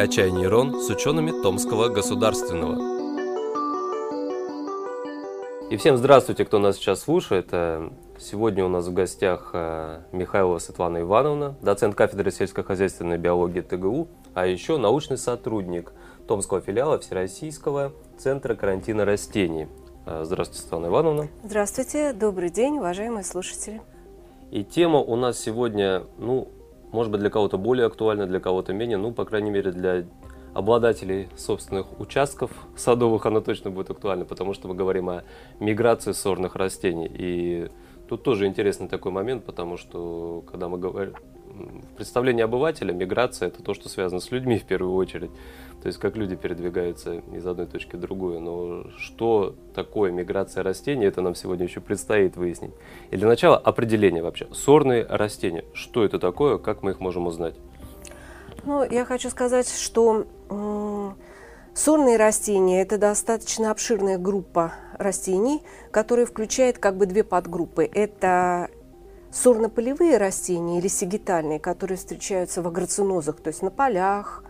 «Качай нейрон» с учеными Томского государственного. И всем здравствуйте, кто нас сейчас слушает. Э, сегодня у нас в гостях э, Михайлова Светлана Ивановна, доцент кафедры сельскохозяйственной биологии ТГУ, а еще научный сотрудник Томского филиала Всероссийского центра карантина растений. Э, здравствуйте, Светлана Ивановна. Здравствуйте, добрый день, уважаемые слушатели. И тема у нас сегодня, ну, может быть, для кого-то более актуальна, для кого-то менее, ну, по крайней мере, для обладателей собственных участков садовых она точно будет актуальна, потому что мы говорим о миграции сорных растений. И тут тоже интересный такой момент, потому что когда мы говорим в представлении обывателя, миграция это то, что связано с людьми в первую очередь. То есть как люди передвигаются из одной точки в другую. Но что такое миграция растений, это нам сегодня еще предстоит выяснить. И для начала определение вообще. Сорные растения. Что это такое, как мы их можем узнать? Ну, я хочу сказать, что сорные растения – это достаточно обширная группа растений, которая включает как бы две подгруппы. Это сорно-полевые растения или сигитальные, которые встречаются в агроцинозах, то есть на полях,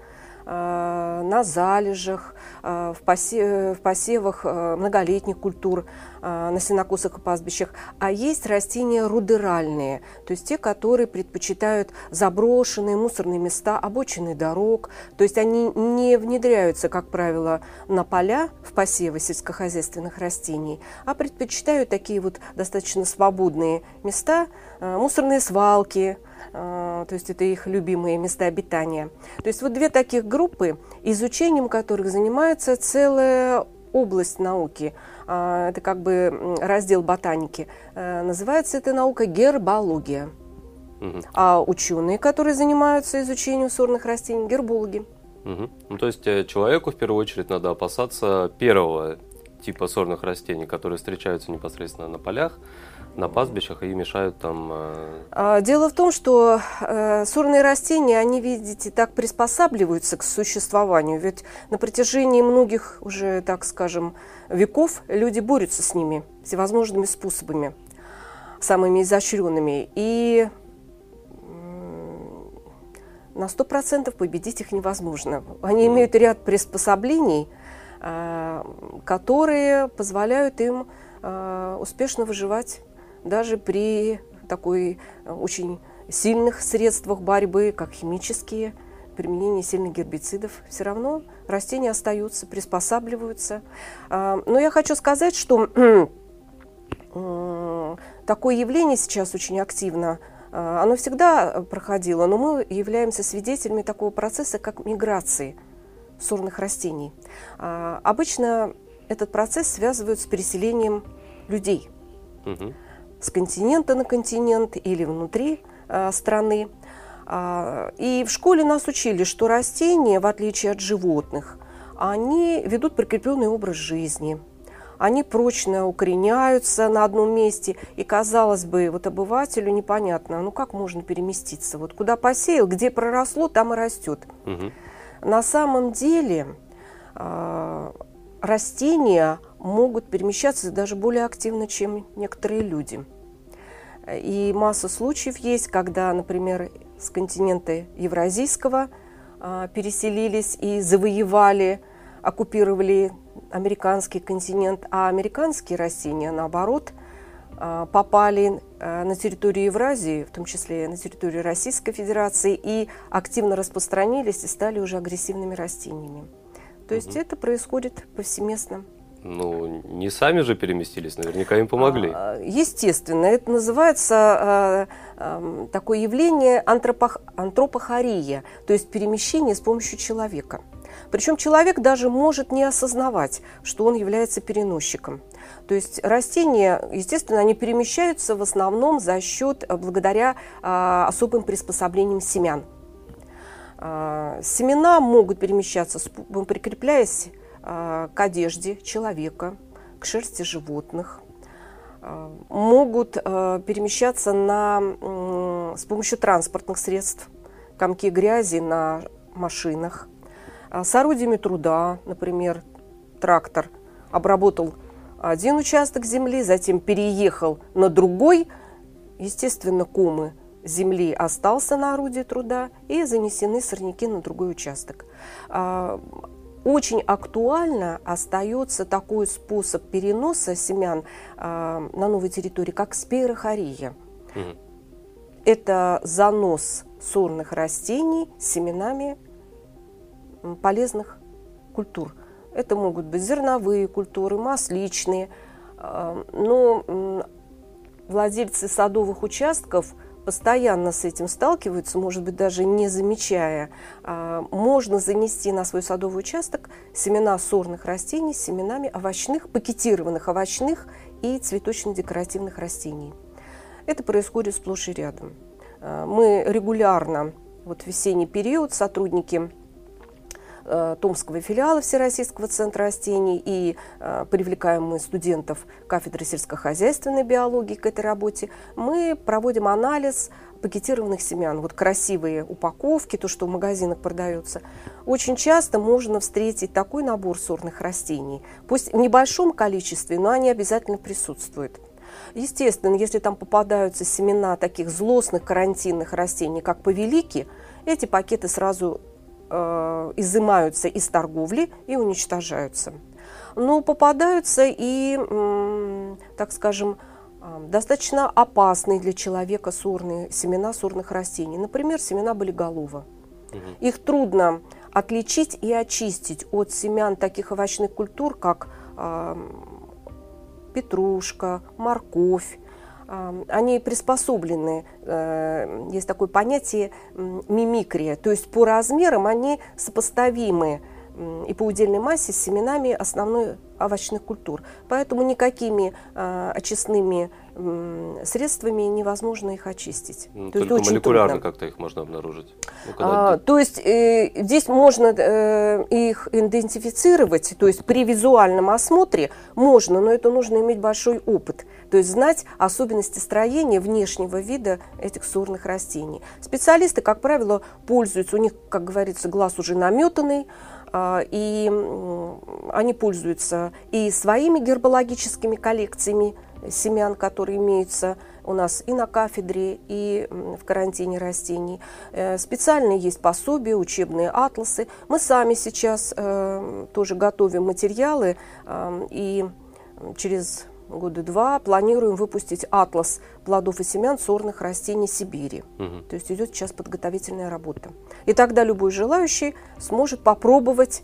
на залежах, э, в, посевах э, многолетних культур, на сенокосах и пастбищах, а есть растения рудеральные, то есть те, которые предпочитают заброшенные мусорные места, обочины дорог, то есть они не внедряются, как правило, на поля в посевы сельскохозяйственных растений, а предпочитают такие вот достаточно свободные места, мусорные свалки, то есть это их любимые места обитания. То есть вот две таких группы, изучением которых занимается целая область науки, а, это как бы раздел ботаники. Э, называется эта наука гербология. Угу. А ученые, которые занимаются изучением сорных растений, гербологи. Угу. Ну, то есть э, человеку в первую очередь надо опасаться первого типа сорных растений, которые встречаются непосредственно на полях, на пастбищах и мешают там... Э... А, дело в том, что э, сорные растения, они, видите, так приспосабливаются к существованию. Ведь на протяжении многих уже, так скажем, веков люди борются с ними всевозможными способами, самыми изощренными. И на сто процентов победить их невозможно. Они имеют ряд приспособлений, э, которые позволяют им успешно выживать даже при такой э, очень сильных средствах борьбы, как химические, применение сильных гербицидов, все равно растения остаются, приспосабливаются. А, но я хочу сказать, что такое явление сейчас очень активно а, оно всегда проходило, но мы являемся свидетелями такого процесса, как миграции сорных растений. А, обычно этот процесс связывают с переселением людей. Угу с континента на континент или внутри э, страны. А, и в школе нас учили, что растения, в отличие от животных, они ведут прикрепленный образ жизни. Они прочно укореняются на одном месте. И, казалось бы, вот обывателю непонятно, ну как можно переместиться? Вот куда посеял, где проросло, там и растет. Угу. На самом деле э, растения могут перемещаться даже более активно, чем некоторые люди. И масса случаев есть, когда, например, с континента Евразийского а, переселились и завоевали, оккупировали американский континент, а американские растения, наоборот, а, попали а, на территорию Евразии, в том числе на территорию Российской Федерации, и активно распространились и стали уже агрессивными растениями. То есть это происходит повсеместно. Ну, не сами же переместились, наверняка им помогли. А, естественно, это называется э, э, такое явление антропох... антропохория, то есть перемещение с помощью человека. Причем человек даже может не осознавать, что он является переносчиком. То есть растения, естественно, они перемещаются в основном за счет, благодаря особым приспособлениям семян. Семена могут перемещаться, прикрепляясь а, к одежде человека, к шерсти животных, а, могут а, перемещаться на, с помощью транспортных средств, комки грязи на машинах, с орудиями труда, например, трактор обработал один участок земли, затем переехал на другой, естественно, комы земли остался на орудие труда и занесены сорняки на другой участок. Очень актуально остается такой способ переноса семян а, на новой территории, как спирохория. Угу. Это занос сорных растений семенами полезных культур. Это могут быть зерновые культуры, масличные. А, но владельцы садовых участков – постоянно с этим сталкиваются, может быть, даже не замечая, а, можно занести на свой садовый участок семена сорных растений с семенами овощных, пакетированных овощных и цветочно-декоративных растений. Это происходит сплошь и рядом. А, мы регулярно, вот в весенний период, сотрудники Томского филиала Всероссийского центра растений и э, привлекаем мы студентов кафедры сельскохозяйственной биологии к этой работе, мы проводим анализ пакетированных семян. Вот красивые упаковки, то, что в магазинах продается. Очень часто можно встретить такой набор сорных растений. Пусть в небольшом количестве, но они обязательно присутствуют. Естественно, если там попадаются семена таких злостных карантинных растений, как повелики, эти пакеты сразу э, изымаются из торговли и уничтожаются. Но попадаются и, э, так скажем, э, достаточно опасные для человека сорные семена сорных растений. Например, семена болиголова. Угу. Их трудно отличить и очистить от семян таких овощных культур, как э, петрушка, морковь, они приспособлены, э, есть такое понятие мимикрия, то есть по размерам они сопоставимы и по удельной массе с семенами основной овощных культур. Поэтому никакими э, очистными средствами невозможно их очистить. Ну, то только есть молекулярно как-то их можно обнаружить. Ну, а, то есть э, здесь можно э, их идентифицировать, то есть при визуальном осмотре можно, но это нужно иметь большой опыт, то есть знать особенности строения внешнего вида этих сорных растений. Специалисты, как правило, пользуются, у них, как говорится, глаз уже наметанный, и они пользуются и своими гербологическими коллекциями семян, которые имеются у нас и на кафедре, и в карантине растений. Э, специальные есть пособия, учебные атласы. Мы сами сейчас э, тоже готовим материалы и через года два планируем выпустить атлас плодов и семян сорных растений Сибири. Угу. То есть идет сейчас подготовительная работа. И тогда любой желающий сможет попробовать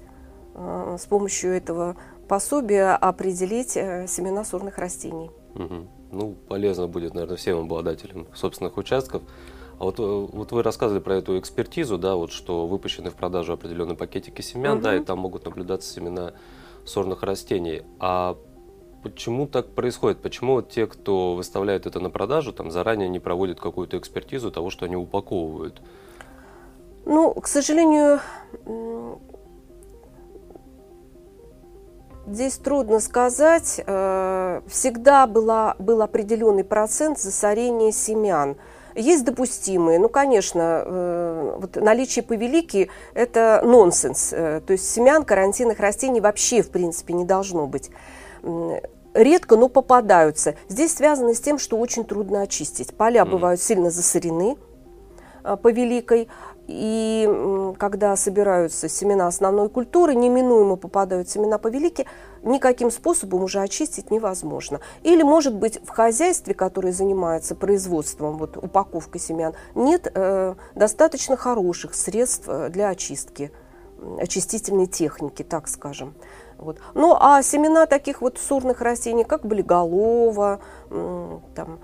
э, с помощью этого пособия определить э, семена сорных растений. Угу. Ну, полезно будет, наверное, всем обладателям собственных участков. А вот, э, вот вы рассказывали про эту экспертизу, да, вот что выпущены в продажу определенные пакетики семян, угу. да, и там могут наблюдаться семена сорных растений. А почему так происходит? Почему вот те, кто выставляет это на продажу, там заранее не проводят какую-то экспертизу того, что они упаковывают? Ну, к сожалению, здесь трудно сказать. Э, всегда была, был определенный процент засорения семян. Есть допустимые, ну, конечно, э, вот наличие повелики – это нонсенс. Э, то есть семян карантинных растений вообще, в принципе, не должно быть редко, но попадаются. Здесь связано с тем, что очень трудно очистить. Поля mm. бывают сильно засорены а, по великой, и когда собираются семена основной культуры, неминуемо попадают семена по велике, никаким способом уже очистить невозможно. Или, может быть, в хозяйстве, которое занимается производством, вот, упаковкой семян, нет э, достаточно хороших средств э, для очистки, очистительной техники, так скажем. Вот. Ну, а семена таких вот сорных растений, как болиголова, там,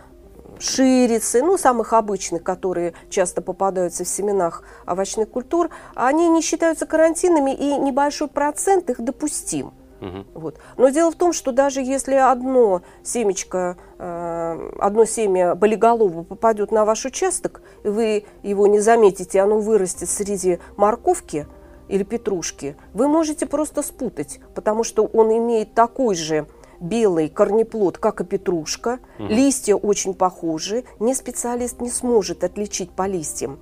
ширицы, ну, самых обычных, которые часто попадаются в семенах овощных культур, они не считаются карантинными, и небольшой процент их допустим. Угу. Вот. Но дело в том, что даже если одно семечко, э, одно семя болиголова попадет на ваш участок, и вы его не заметите, оно вырастет среди морковки – или петрушки, вы можете просто спутать, потому что он имеет такой же белый корнеплод, как и петрушка. Угу. Листья очень похожи. Не специалист не сможет отличить по листьям.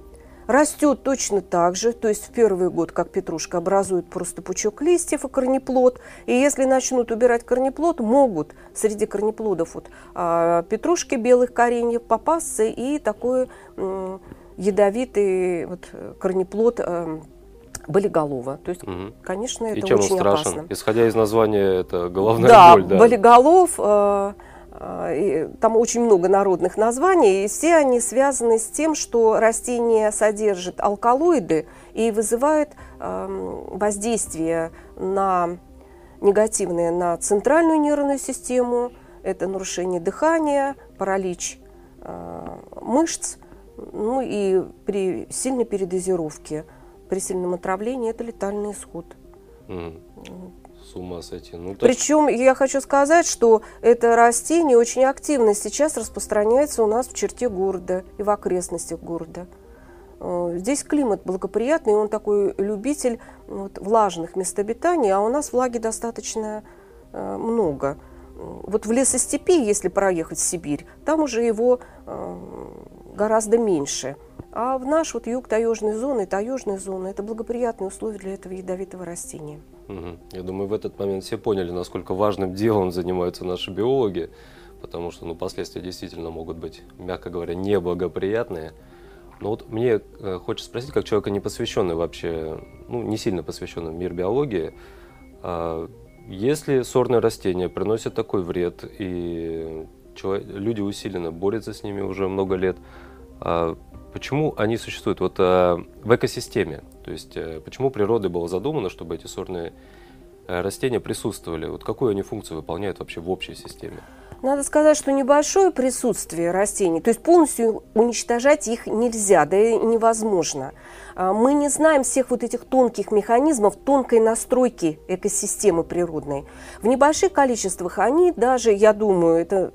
растет точно так же, то есть в первый год, как петрушка, образует просто пучок листьев и корнеплод. И если начнут убирать корнеплод, могут среди корнеплодов вот, а, петрушки белых кореньев попасться и такой м, ядовитый вот, корнеплод а, болиголова. То есть, угу. конечно, это и чем очень он страшен? опасно. Исходя из названия, это головная да, боль. Да, болиголов... Э, там очень много народных названий, и все они связаны с тем, что растение содержит алкалоиды и вызывает воздействие на негативное на центральную нервную систему, это нарушение дыхания, паралич мышц, ну и при сильной передозировке, при сильном отравлении это летальный исход. Mm с ума сойти. Ну, так... Причем я хочу сказать, что это растение очень активно сейчас распространяется у нас в черте города и в окрестностях города. Э, здесь климат благоприятный, он такой любитель вот, влажных мест обитания, а у нас влаги достаточно э, много. Вот в лесостепи, если проехать в Сибирь, там уже его э, гораздо меньше. А в наш вот юг таежной зоны, таежной зоны, это благоприятные условия для этого ядовитого растения. Угу. Я думаю, в этот момент все поняли, насколько важным делом занимаются наши биологи, потому что ну, последствия действительно могут быть, мягко говоря, неблагоприятные. Но вот мне э, хочется спросить, как человека не посвященный вообще, ну, не сильно посвященный в мир биологии, э, если сорные растения приносят такой вред, и люди усиленно борются с ними уже много лет, э, почему они существуют вот, э, в экосистеме? То есть э, почему природой было задумано, чтобы эти сорные э, растения присутствовали? Вот какую они функцию выполняют вообще в общей системе? Надо сказать, что небольшое присутствие растений, то есть полностью уничтожать их нельзя, да и невозможно. А, мы не знаем всех вот этих тонких механизмов, тонкой настройки экосистемы природной. В небольших количествах они даже, я думаю, это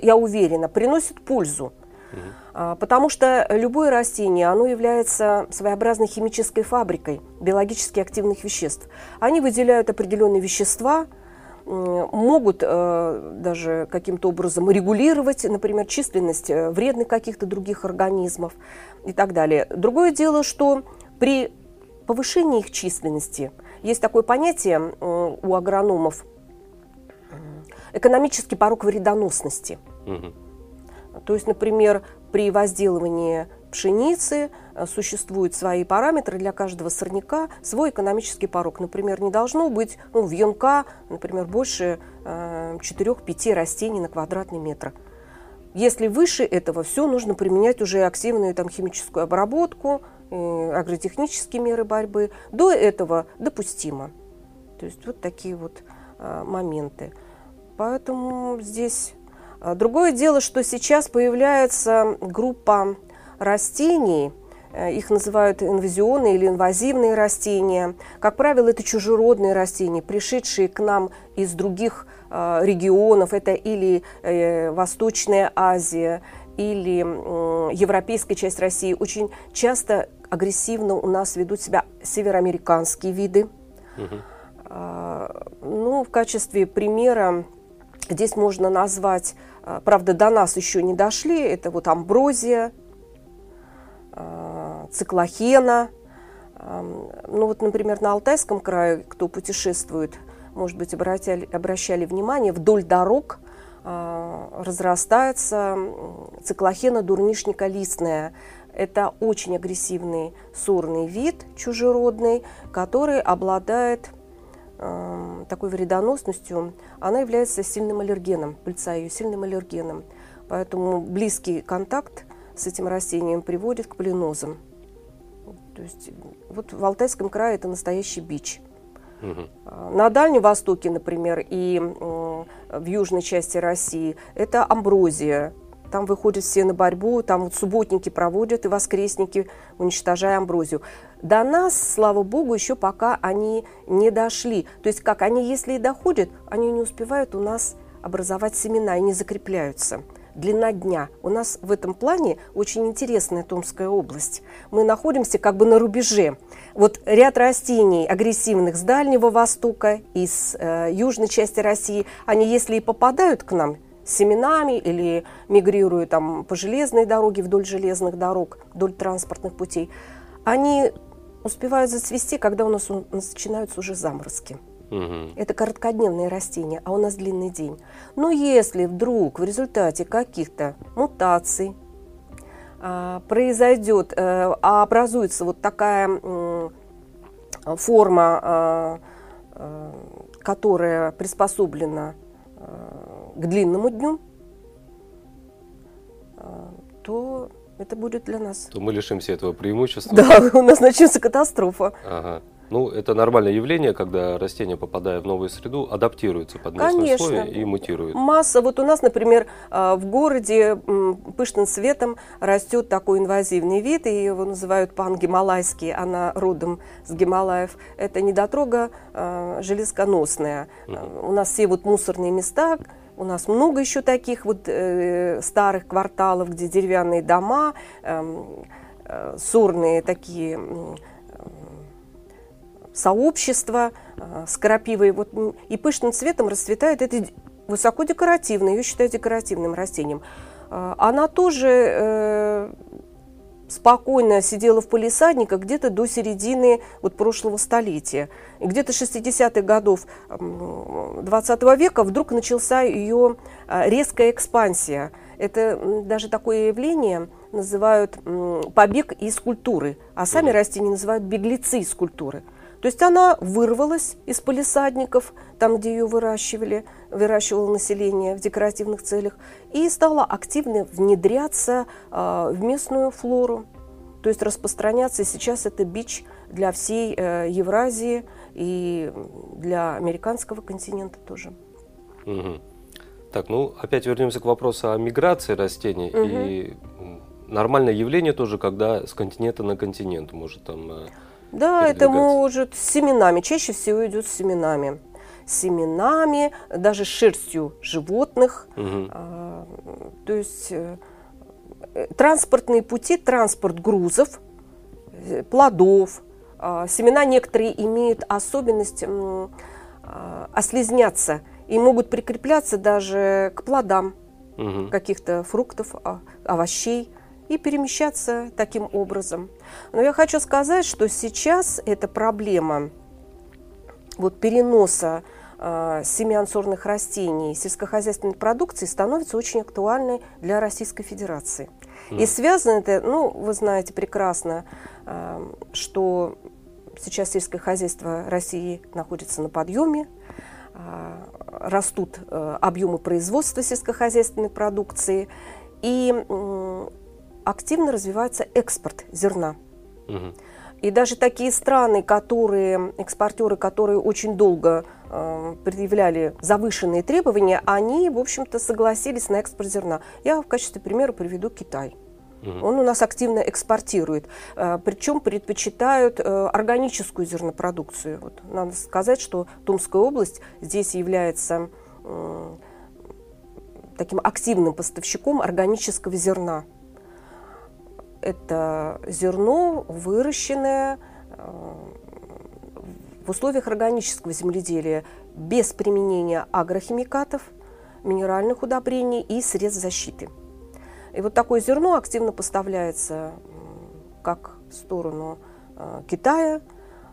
я уверена, приносят пользу. А, потому что любое растение, оно является своеобразной химической фабрикой биологически активных веществ. Они выделяют определенные вещества, могут э, даже каким-то образом регулировать, например, численность э, вредных каких-то других организмов и так далее. Другое дело, что при повышении их численности есть такое понятие у агрономов экономический порог вредоносности. Угу. То есть, например, при возделывании пшеницы э, существуют свои параметры для каждого сорняка, свой экономический порог. Например, не должно быть ну, в ЮНК, например, больше э, 4-5 растений на квадратный метр. Если выше этого, все нужно применять уже активную там, химическую обработку, э, агротехнические меры борьбы. До этого допустимо. То есть вот такие вот э, моменты. Поэтому здесь другое дело, что сейчас появляется группа растений, э, их называют инвазионные или инвазивные растения. Как правило, это чужеродные растения, пришедшие к нам из других э, регионов. Это или э, Восточная Азия, или европейская часть России. Очень часто агрессивно у нас ведут себя североамериканские виды. Угу. Ну, в качестве примера здесь можно назвать а, правда, до нас еще не дошли. Это вот амброзия, а, циклохена. Ну вот, например, на Алтайском крае, кто путешествует, может быть, обратили, обращали внимание, вдоль дорог а, разрастается циклохена дурнишника листная. Это очень агрессивный сорный вид чужеродный, который обладает такой вредоносностью, она является сильным аллергеном, пыльца ее сильным аллергеном. Поэтому близкий контакт с этим растением приводит к полинозам. То есть вот в Алтайском крае это настоящий бич. Угу. На Дальнем Востоке, например, и в южной части России это амброзия, там выходят все на борьбу, там вот субботники проводят и воскресники, уничтожая амброзию. До нас, слава богу, еще пока они не дошли. То есть как они, если и доходят, они не успевают у нас образовать семена и не закрепляются длина дня. У нас в этом плане очень интересная Томская область. Мы находимся как бы на рубеже. Вот ряд растений агрессивных с Дальнего Востока, из э, южной части России, они если и попадают к нам семенами или мигрируя там по железной дороге, вдоль железных дорог, вдоль транспортных путей, они успевают зацвести, когда у нас начинаются уже заморозки. Угу. Это короткодневные растения, а у нас длинный день. Но если вдруг в результате каких-то мутаций а, произойдет, а, образуется вот такая а, форма, а, которая приспособлена а, к длинному дню, а, то это будет для нас. То мы лишимся этого преимущества. Да, у нас начнется катастрофа. Ага. Ну, это нормальное явление, когда растения, попадая в новую среду, адаптируются под местные Конечно. условия и мутируют. Масса. Вот у нас, например, а, в городе пышным цветом растет такой инвазивный вид, и его называют пан-гималайский, она родом с Гималаев. Это недотрога а, железконосная. Угу. У нас все вот мусорные места, у нас много еще таких вот э, старых кварталов, где деревянные дома, эм, э, сорные такие э, сообщества э, с крапивой. Вот, и пышным цветом расцветает это высоко декоративное, ее считают декоративным растением. Э, она тоже э, спокойно сидела в полисадниках где-то до середины вот прошлого столетия. И где-то 60-х годов 20 века вдруг начался ее а, резкая экспансия. Это даже такое явление называют побег из культуры, а сами растения называют беглецы из культуры. То есть она вырвалась из полисадников, там, где ее выращивали, выращивало население в декоративных целях, и стала активно внедряться э, в местную флору, то есть распространяться. Сейчас это бич для всей э, Евразии и для американского континента тоже. Угу. Так, ну опять вернемся к вопросу о миграции растений. Угу. И нормальное явление тоже, когда с континента на континент может там э, да, это может с семенами. Чаще всего идет с семенами. Семенами, даже шерстью животных. Угу. А, то есть э, транспортные пути, транспорт грузов, э, плодов. А, семена некоторые имеют особенность а, ослизняться и могут прикрепляться даже к плодам угу. каких-то фруктов, а, овощей и перемещаться таким образом. Но я хочу сказать, что сейчас эта проблема вот переноса э, семян сорных растений сельскохозяйственной продукции становится очень актуальной для Российской Федерации. Mm. И связано это, ну, вы знаете прекрасно, э, что сейчас сельское хозяйство России находится на подъеме, э, растут объемы производства сельскохозяйственной продукции, и активно развивается экспорт зерна. Угу. И даже такие страны, которые, экспортеры, которые очень долго э, предъявляли завышенные требования, они, в общем-то, согласились на экспорт зерна. Я в качестве примера приведу Китай. Он у нас активно экспортирует, э, причем предпочитают э, органическую зернопродукцию. Вот, надо сказать, что Томская область здесь является э, таким активным поставщиком органического зерна это зерно, выращенное э, в условиях органического земледелия без применения агрохимикатов, минеральных удобрений и средств защиты. И вот такое зерно активно поставляется как в сторону э, Китая,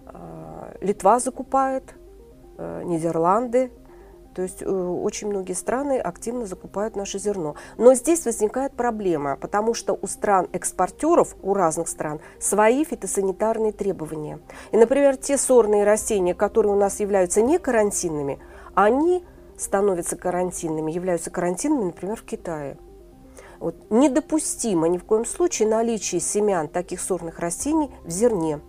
э, Литва закупает, Нидерланды, то есть э, очень многие страны активно закупают наше зерно. Но здесь возникает проблема, потому что у стран-экспортеров, у разных стран, свои фитосанитарные требования. И, например, те сорные растения, которые у нас являются не карантинными, они становятся карантинными, являются карантинными, например, в Китае. Вот. Недопустимо ни в коем случае наличие семян таких сорных растений в зерне.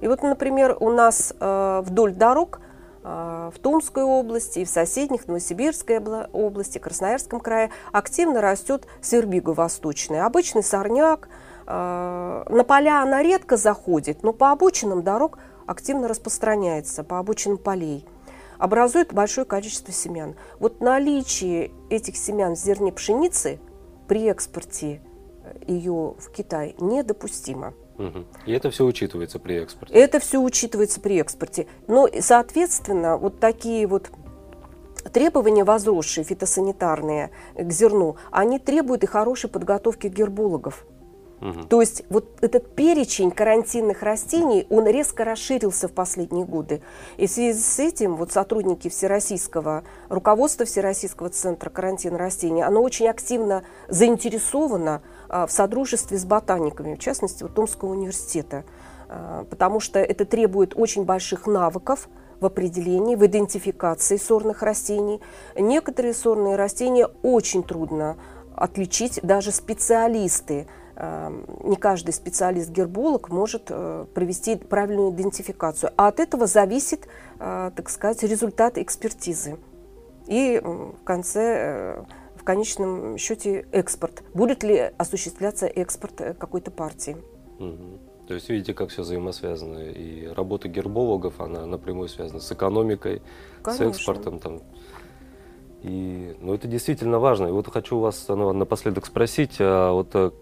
И вот, например, у нас э, вдоль дорог – в Томской области и в соседних Новосибирской области, Красноярском крае активно растет свербига восточная. Обычный сорняк. А, на поля она редко заходит, но по обочинам дорог активно распространяется, по обочинам полей. Образует большое количество семян. Вот наличие этих семян в зерне пшеницы при экспорте э, ее в Китай недопустимо. И это все учитывается при экспорте? Это все учитывается при экспорте. Но, соответственно, вот такие вот требования возросшие, фитосанитарные к зерну, они требуют и хорошей подготовки гербологов. Угу. То есть вот этот перечень карантинных растений, он резко расширился в последние годы. И в связи с этим вот сотрудники Всероссийского, руководство Всероссийского центра карантина растений, оно очень активно заинтересовано в содружестве с ботаниками, в частности, вот Томского университета, а, потому что это требует очень больших навыков, в определении, в идентификации сорных растений. Некоторые сорные растения очень трудно отличить, даже специалисты Эм, не каждый специалист-герболог может провести правильную идентификацию. А от этого зависит, так сказать, результат экспертизы. И в конце, э, конечном счете, экспорт. Будет ли осуществляться экспорт какой-то партии? Угу. То есть видите, как все взаимосвязано. И работа гербологов, она напрямую связана с экономикой, Конечно. с экспортом. Там. И, ну, это действительно важно. И вот хочу вас напоследок спросить, а вот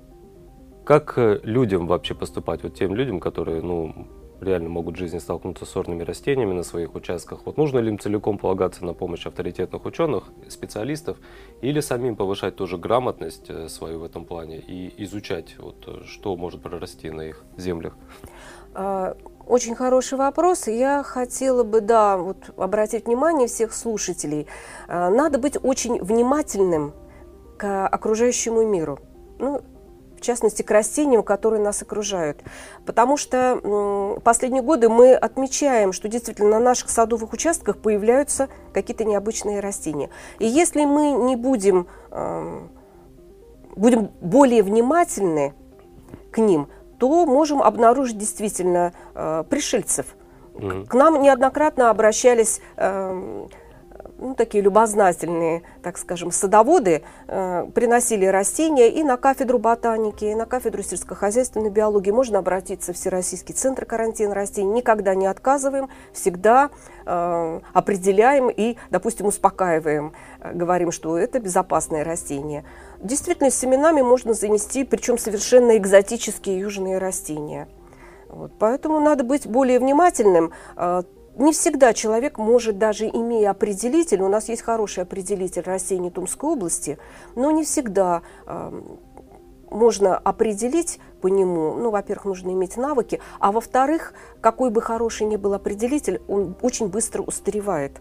как э, людям вообще поступать, вот тем людям, которые, ну, реально могут в жизни столкнуться с сорными растениями на своих участках. Вот нужно ли им целиком полагаться на помощь авторитетных ученых, специалистов, или самим повышать тоже грамотность э, свою в этом плане и изучать, вот, э, что может прорасти на их землях? А, очень хороший вопрос. Я хотела бы, да, вот обратить внимание всех слушателей. А, надо быть очень внимательным к окружающему миру. Ну, частности, к растениям, которые нас окружают. Потому что последние годы мы отмечаем, что действительно на наших садовых участках появляются какие-то необычные растения. И если мы не будем, будем более внимательны к ним, то можем обнаружить действительно э, пришельцев. К нам неоднократно обращались эм, ну, такие любознательные, так скажем, садоводы э, приносили растения и на кафедру ботаники, и на кафедру сельскохозяйственной биологии. Можно обратиться в Всероссийский центр карантина растений. Никогда не отказываем, всегда э, определяем и, допустим, успокаиваем. Э, говорим, что это безопасное растение. Действительно, с семенами можно занести, причем совершенно экзотические южные растения. Вот, поэтому надо быть более внимательным. Не всегда человек может, даже имея определитель, у нас есть хороший определитель растений Томской области, но не всегда э, можно определить по нему, ну, во-первых, нужно иметь навыки, а во-вторых, какой бы хороший ни был определитель, он очень быстро устаревает.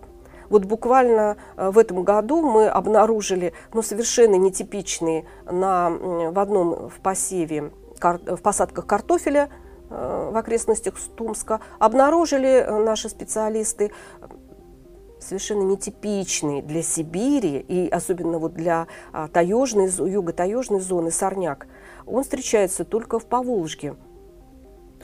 Вот буквально э, в этом году мы обнаружили ну, совершенно нетипичные на, в одном в посеве, в посадках картофеля в окрестностях Томска, обнаружили э, наши специалисты совершенно нетипичный для Сибири и особенно вот для а, таежной, юго-таежной зоны сорняк. Он встречается только в Поволжье.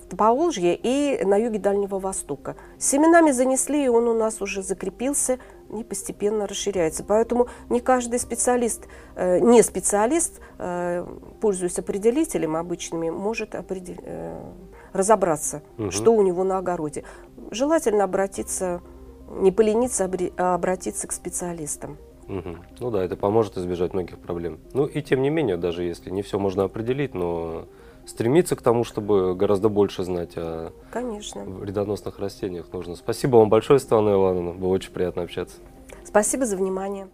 В Поволжье и на юге Дальнего Востока. Семенами занесли, и он у нас уже закрепился и постепенно расширяется. Поэтому не каждый специалист, э, не специалист, э, пользуясь определителем обычными, может определ... э, разобраться, угу. что у него на огороде. Желательно обратиться, не полениться, а обратиться к специалистам. Угу. Ну да, это поможет избежать многих проблем. Ну и тем не менее, даже если не все можно определить, но стремиться к тому, чтобы гораздо больше знать о Конечно. вредоносных растениях нужно. Спасибо вам большое, Светлана Ивановна. Было очень приятно общаться. Спасибо за внимание.